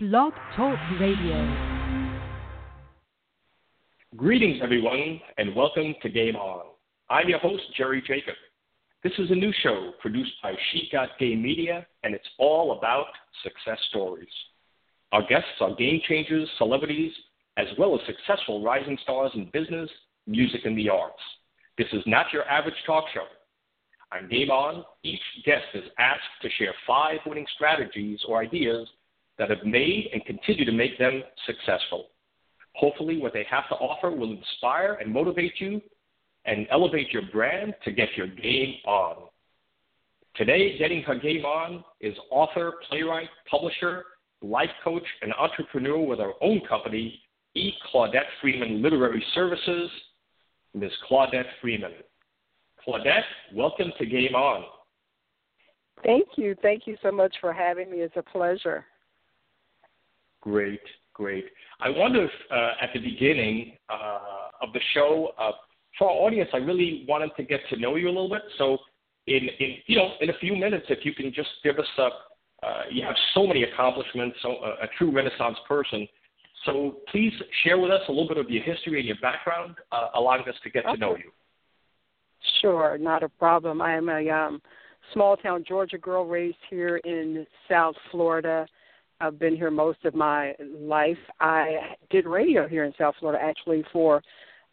Blog Talk Radio. Greetings, everyone, and welcome to Game On. I'm your host, Jerry Jacob. This is a new show produced by She Got Game Media, and it's all about success stories. Our guests are game changers, celebrities, as well as successful rising stars in business, music, and the arts. This is not your average talk show. On Game On, each guest is asked to share five winning strategies or ideas that have made and continue to make them successful. Hopefully, what they have to offer will inspire and motivate you and elevate your brand to get your game on. Today, getting her game on is author, playwright, publisher, life coach, and entrepreneur with her own company, E. Claudette Freeman Literary Services, Ms. Claudette Freeman. Claudette, welcome to Game On. Thank you. Thank you so much for having me. It's a pleasure. Great, great. I wonder if uh, at the beginning uh, of the show, uh, for our audience, I really wanted to get to know you a little bit. So, in, in you know, in a few minutes, if you can just give us a, uh, you have so many accomplishments, so a, a, true Renaissance person. So please share with us a little bit of your history and your background, uh, allowing us to get okay. to know you. Sure, not a problem. I am a um, small town Georgia girl raised here in South Florida. I've been here most of my life. I did radio here in South Florida actually for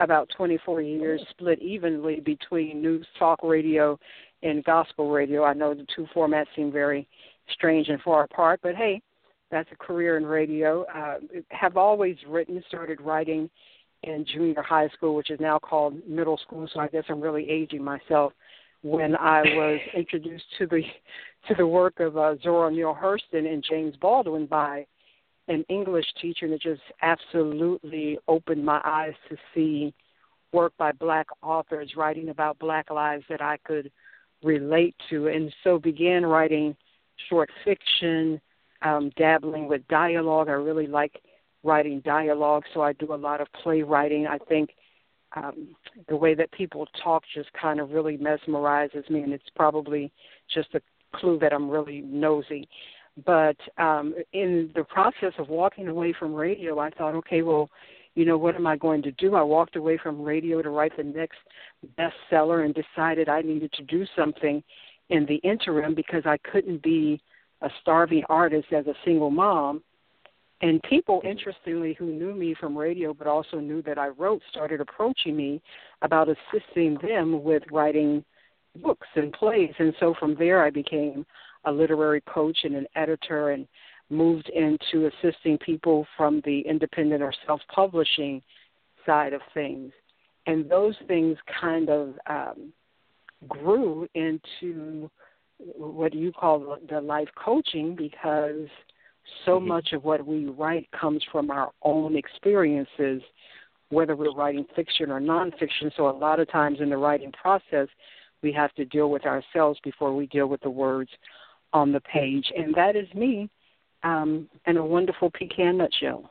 about 24 years, split evenly between news talk radio and gospel radio. I know the two formats seem very strange and far apart, but hey, that's a career in radio. Uh, have always written, started writing in junior high school, which is now called middle school. So I guess I'm really aging myself when I was introduced to the to the work of uh, Zora Neale Hurston and James Baldwin by an English teacher, and it just absolutely opened my eyes to see work by black authors writing about black lives that I could relate to, and so began writing short fiction, um, dabbling with dialogue. I really like writing dialogue, so I do a lot of playwriting. I think um, the way that people talk just kind of really mesmerizes me, and it's probably just a clue that I'm really nosy. But um, in the process of walking away from radio, I thought, okay, well, you know, what am I going to do? I walked away from radio to write the next bestseller and decided I needed to do something in the interim because I couldn't be a starving artist as a single mom and people, interestingly, who knew me from radio but also knew that I wrote, started approaching me about assisting them with writing books and plays. And so from there, I became a literary coach and an editor and moved into assisting people from the independent or self publishing side of things. And those things kind of um, grew into what you call the life coaching because so mm-hmm. much of what we write comes from our own experiences, whether we're writing fiction or nonfiction. So a lot of times in the writing process, we have to deal with ourselves before we deal with the words on the page. And that is me um, in a wonderful pecan nutshell.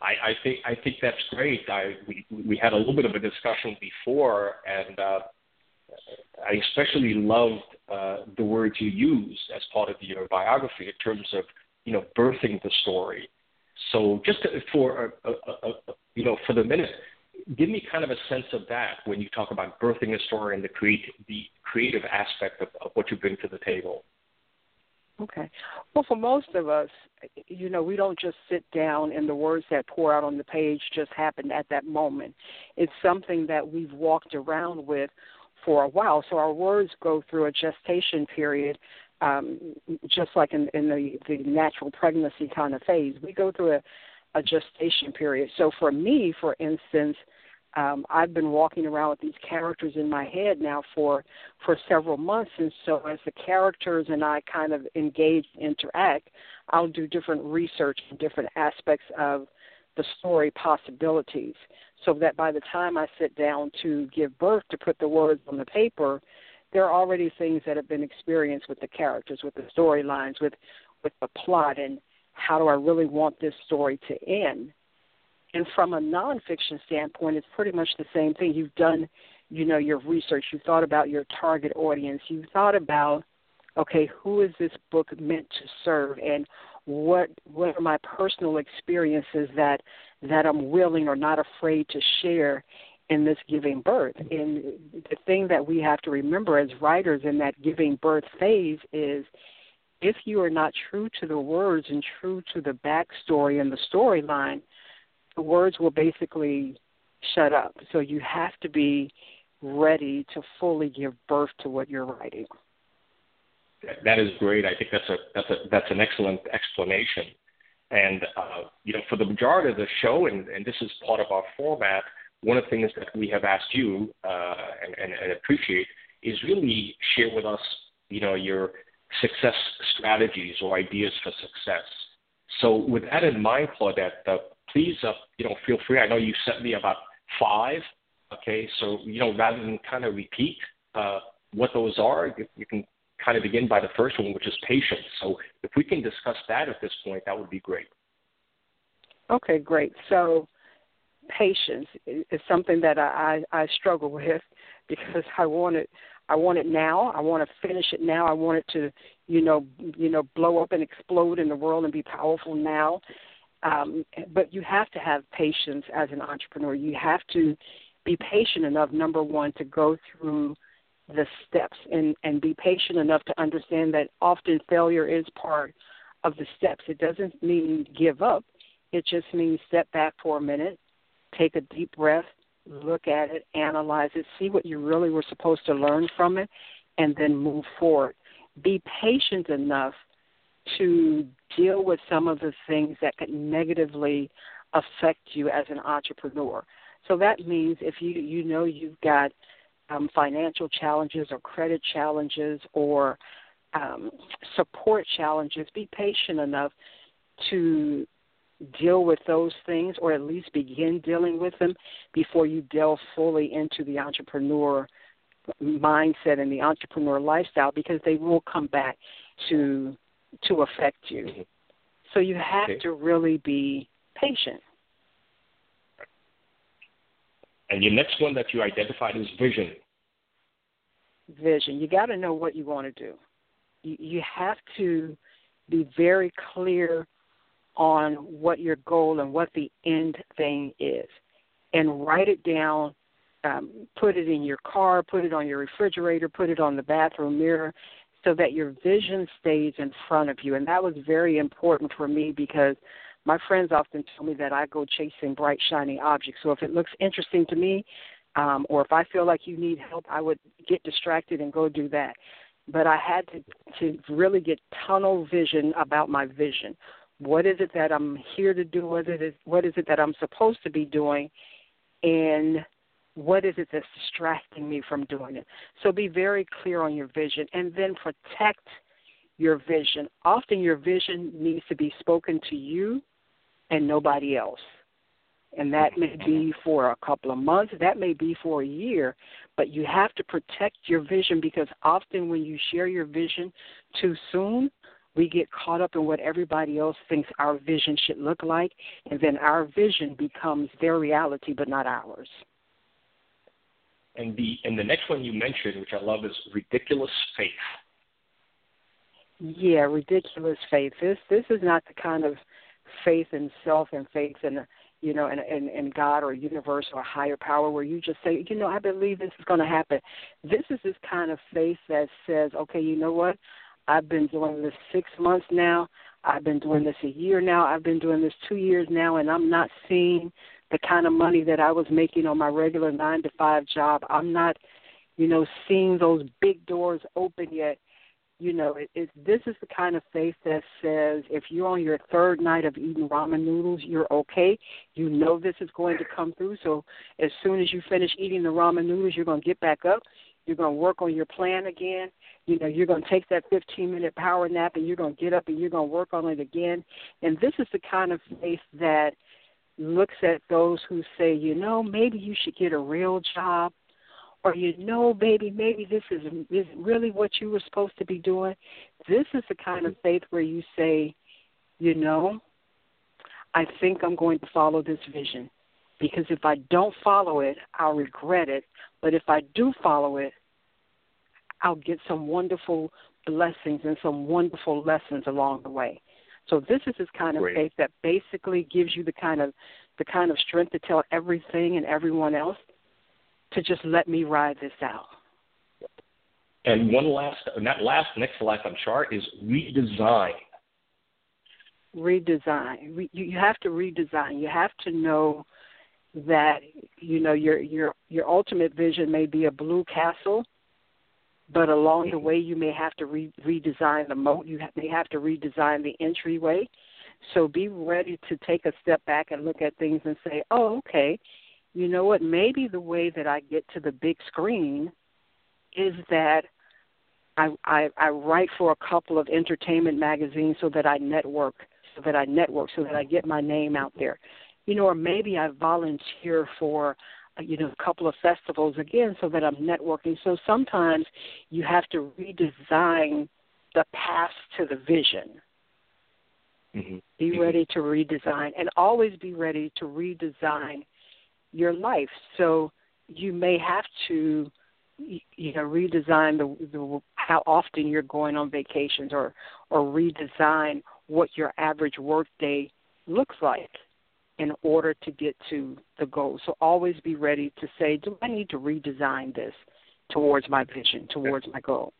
I, I think I think that's great. I, we we had a little bit of a discussion before, and uh, I especially loved uh, the words you use as part of your biography in terms of you know birthing the story. So just to, for a, a, a, you know for the minute, give me kind of a sense of that when you talk about birthing a story and the create the creative aspect of, of what you bring to the table. Okay. Well, for most of us, you know, we don't just sit down and the words that pour out on the page just happen at that moment. It's something that we've walked around with for a while. So our words go through a gestation period, um, just like in, in the, the natural pregnancy kind of phase. We go through a, a gestation period. So for me, for instance, um, I've been walking around with these characters in my head now for for several months, and so as the characters and I kind of engage, interact, I'll do different research in different aspects of the story possibilities so that by the time I sit down to give birth to put the words on the paper, there are already things that have been experienced with the characters, with the storylines, with with the plot, and how do I really want this story to end? And from a nonfiction standpoint, it's pretty much the same thing. You've done, you know, your research. You've thought about your target audience. You've thought about, okay, who is this book meant to serve, and what what are my personal experiences that that I'm willing or not afraid to share in this giving birth. And the thing that we have to remember as writers in that giving birth phase is if you are not true to the words and true to the backstory and the storyline, the words will basically shut up. So you have to be ready to fully give birth to what you're writing. That is great. I think that's a that's a that's an excellent explanation. And uh, you know, for the majority of the show, and, and this is part of our format, one of the things that we have asked you uh, and, and, and appreciate is really share with us, you know, your success strategies or ideas for success. So with that in mind, Claudette, uh, please, uh, you know, feel free. I know you sent me about five. Okay, so you know, rather than kind of repeat uh, what those are, you, you can kind of begin by the first one, which is patience. So if we can discuss that at this point, that would be great. Okay, great. So patience is something that I, I, struggle with because I want it I want it now. I want to finish it now. I want it to, you know, you know, blow up and explode in the world and be powerful now. Um, but you have to have patience as an entrepreneur. You have to be patient enough, number one, to go through the steps and, and be patient enough to understand that often failure is part of the steps. It doesn't mean give up. It just means step back for a minute, take a deep breath, look at it, analyze it, see what you really were supposed to learn from it, and then move forward. Be patient enough to deal with some of the things that could negatively affect you as an entrepreneur. So that means if you you know you've got um, financial challenges or credit challenges or um, support challenges, be patient enough to deal with those things or at least begin dealing with them before you delve fully into the entrepreneur mindset and the entrepreneur lifestyle because they will come back to to affect you. Mm-hmm. So you have okay. to really be patient. And your next one that you identified is vision. Vision. You got to know what you want to do. You, you have to be very clear on what your goal and what the end thing is, and write it down. Um, put it in your car, put it on your refrigerator, put it on the bathroom mirror, so that your vision stays in front of you. And that was very important for me because my friends often tell me that I go chasing bright, shiny objects. So if it looks interesting to me, um, or if I feel like you need help, I would get distracted and go do that. But I had to to really get tunnel vision about my vision. What is it that I'm here to do? What is it? What is it that I'm supposed to be doing? And what is it that's distracting me from doing it? So be very clear on your vision, and then protect your vision. Often your vision needs to be spoken to you and nobody else. And that may be for a couple of months, that may be for a year, but you have to protect your vision because often when you share your vision too soon, we get caught up in what everybody else thinks our vision should look like, and then our vision becomes their reality but not ours. And the and the next one you mentioned, which I love, is ridiculous faith. Yeah, ridiculous faith. This this is not the kind of faith in self and faith in you know in, in in God or universe or higher power where you just say you know I believe this is going to happen. This is this kind of faith that says okay you know what I've been doing this six months now. I've been doing this a year now. I've been doing this two years now, and I'm not seeing the kind of money that I was making on my regular nine to five job. I'm not, you know, seeing those big doors open yet you know, it, it, this is the kind of faith that says if you're on your third night of eating ramen noodles, you're okay. You know this is going to come through. So as soon as you finish eating the ramen noodles, you're going to get back up. You're going to work on your plan again. You know, you're going to take that 15 minute power nap and you're going to get up and you're going to work on it again. And this is the kind of faith that looks at those who say, you know, maybe you should get a real job or you know, baby, maybe this is is really what you were supposed to be doing. This is the kind of faith where you say, you know, I think I'm going to follow this vision because if I don't follow it, I'll regret it. But if I do follow it, I'll get some wonderful blessings and some wonderful lessons along the way. So this is this kind of Great. faith that basically gives you the kind of the kind of strength to tell everything and everyone else to just let me ride this out. And one last, and that last, next to last on chart is redesign. Redesign. Re, you, you have to redesign. You have to know that you know your your your ultimate vision may be a blue castle, but along the mm-hmm. way you may have to re, redesign the moat. You may have to redesign the entryway. So be ready to take a step back and look at things and say, "Oh, okay, you know what? Maybe the way that I get to the big screen is that I, I I write for a couple of entertainment magazines so that I network, so that I network, so that I get my name out there, you know, or maybe I volunteer for you know a couple of festivals again so that I'm networking. So sometimes you have to redesign the path to the vision. Mm-hmm. Be mm-hmm. ready to redesign, and always be ready to redesign your life. So you may have to you know redesign the, the how often you're going on vacations or or redesign what your average work day looks like in order to get to the goal. So always be ready to say, do I need to redesign this towards my vision, towards my goal?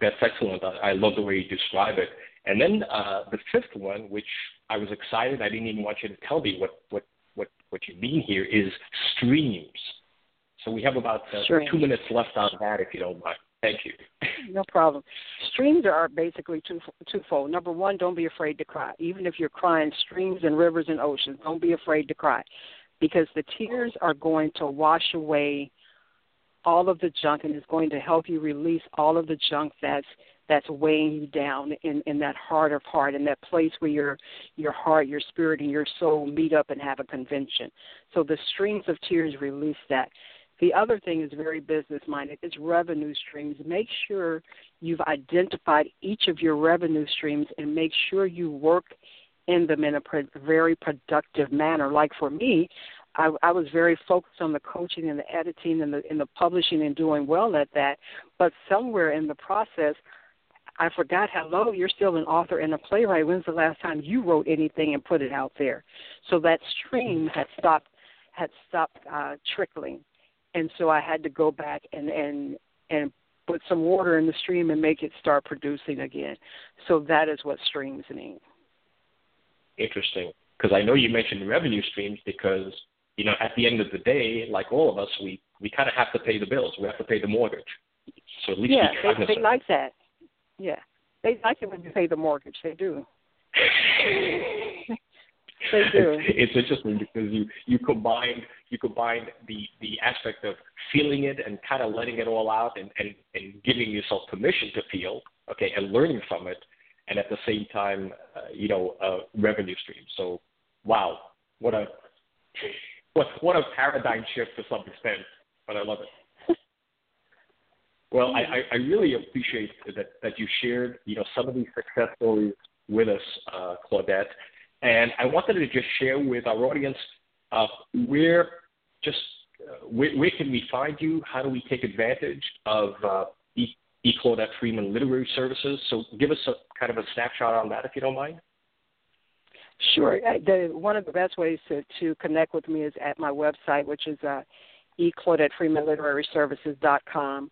That's excellent. I, I love the way you describe it. And then uh, the fifth one, which I was excited, I didn't even want you to tell me what what what what you mean here is streams. So we have about uh, two minutes left on that, if you don't mind. Thank you. No problem. Streams are basically two, twofold. Number one, don't be afraid to cry. Even if you're crying streams and rivers and oceans, don't be afraid to cry, because the tears are going to wash away all of the junk and is going to help you release all of the junk that's that's weighing you down in in that heart of heart in that place where your your heart your spirit and your soul meet up and have a convention so the streams of tears release that the other thing is very business minded. It's revenue streams. Make sure you've identified each of your revenue streams and make sure you work in them in a very productive manner. Like for me, I, I was very focused on the coaching and the editing and the, and the publishing and doing well at that. But somewhere in the process, I forgot, hello, you're still an author and a playwright. When's the last time you wrote anything and put it out there? So that stream had stopped had stopped uh, trickling and so I had to go back and and and put some water in the stream and make it start producing again. So that is what streams mean. Interesting, because I know you mentioned revenue streams because you know at the end of the day, like all of us, we we kind of have to pay the bills. We have to pay the mortgage. So at least yeah, they, they like that. Yeah, they like it when you pay the mortgage. They do. They do. It's, it's interesting because you you combine you combine the the aspect of feeling it and kind of letting it all out and and and giving yourself permission to feel okay and learning from it, and at the same time uh, you know uh, revenue stream. So wow, what a what what a paradigm shift to some extent, but I love it. Well, I, I really appreciate that, that you shared, you know, some of these success stories with us, uh, Claudette. And I wanted to just share with our audience uh, where just uh, where, where, can we find you? How do we take advantage of uh, e. Claudette Freeman Literary Services? So give us a kind of a snapshot on that, if you don't mind. Sure. Uh, the, one of the best ways to, to connect with me is at my website, which is uh, eclaudetteFreemanLiteraryServices.com.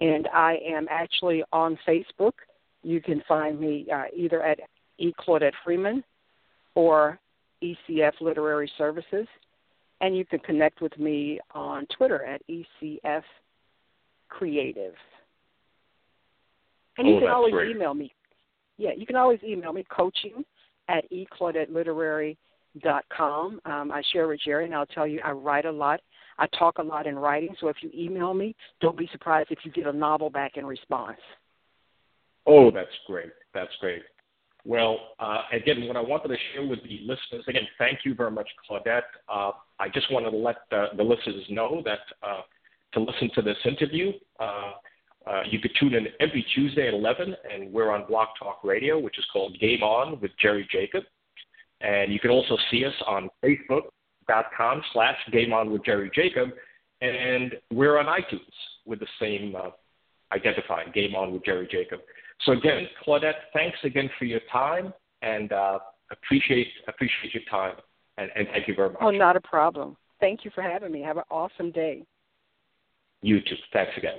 And I am actually on Facebook. You can find me uh, either at E. Claudette Freeman or ECF Literary Services. And you can connect with me on Twitter at ECF Creative. And you oh, can always great. email me. Yeah, you can always email me coaching at eclaudetteliterary.com. Um, I share with Jerry, and I'll tell you I write a lot. I talk a lot in writing, so if you email me, don't be surprised if you get a novel back in response. Oh, that's great. That's great. Well, uh, again, what I wanted to share with the listeners, again, thank you very much, Claudette. Uh, I just wanted to let uh, the listeners know that uh, to listen to this interview, uh, uh, you could tune in every Tuesday at 11, and we're on Blog Talk Radio, which is called Game On with Jerry Jacob. And you can also see us on Facebook.com slash Game On with Jerry Jacob, and we're on iTunes with the same identified Game On with Jerry Jacob. So again, Claudette, thanks again for your time. and uh, appreciate appreciate your time. And, and thank you very much. Oh, not a problem. Thank you for having me. Have an awesome day. You too. Thanks again.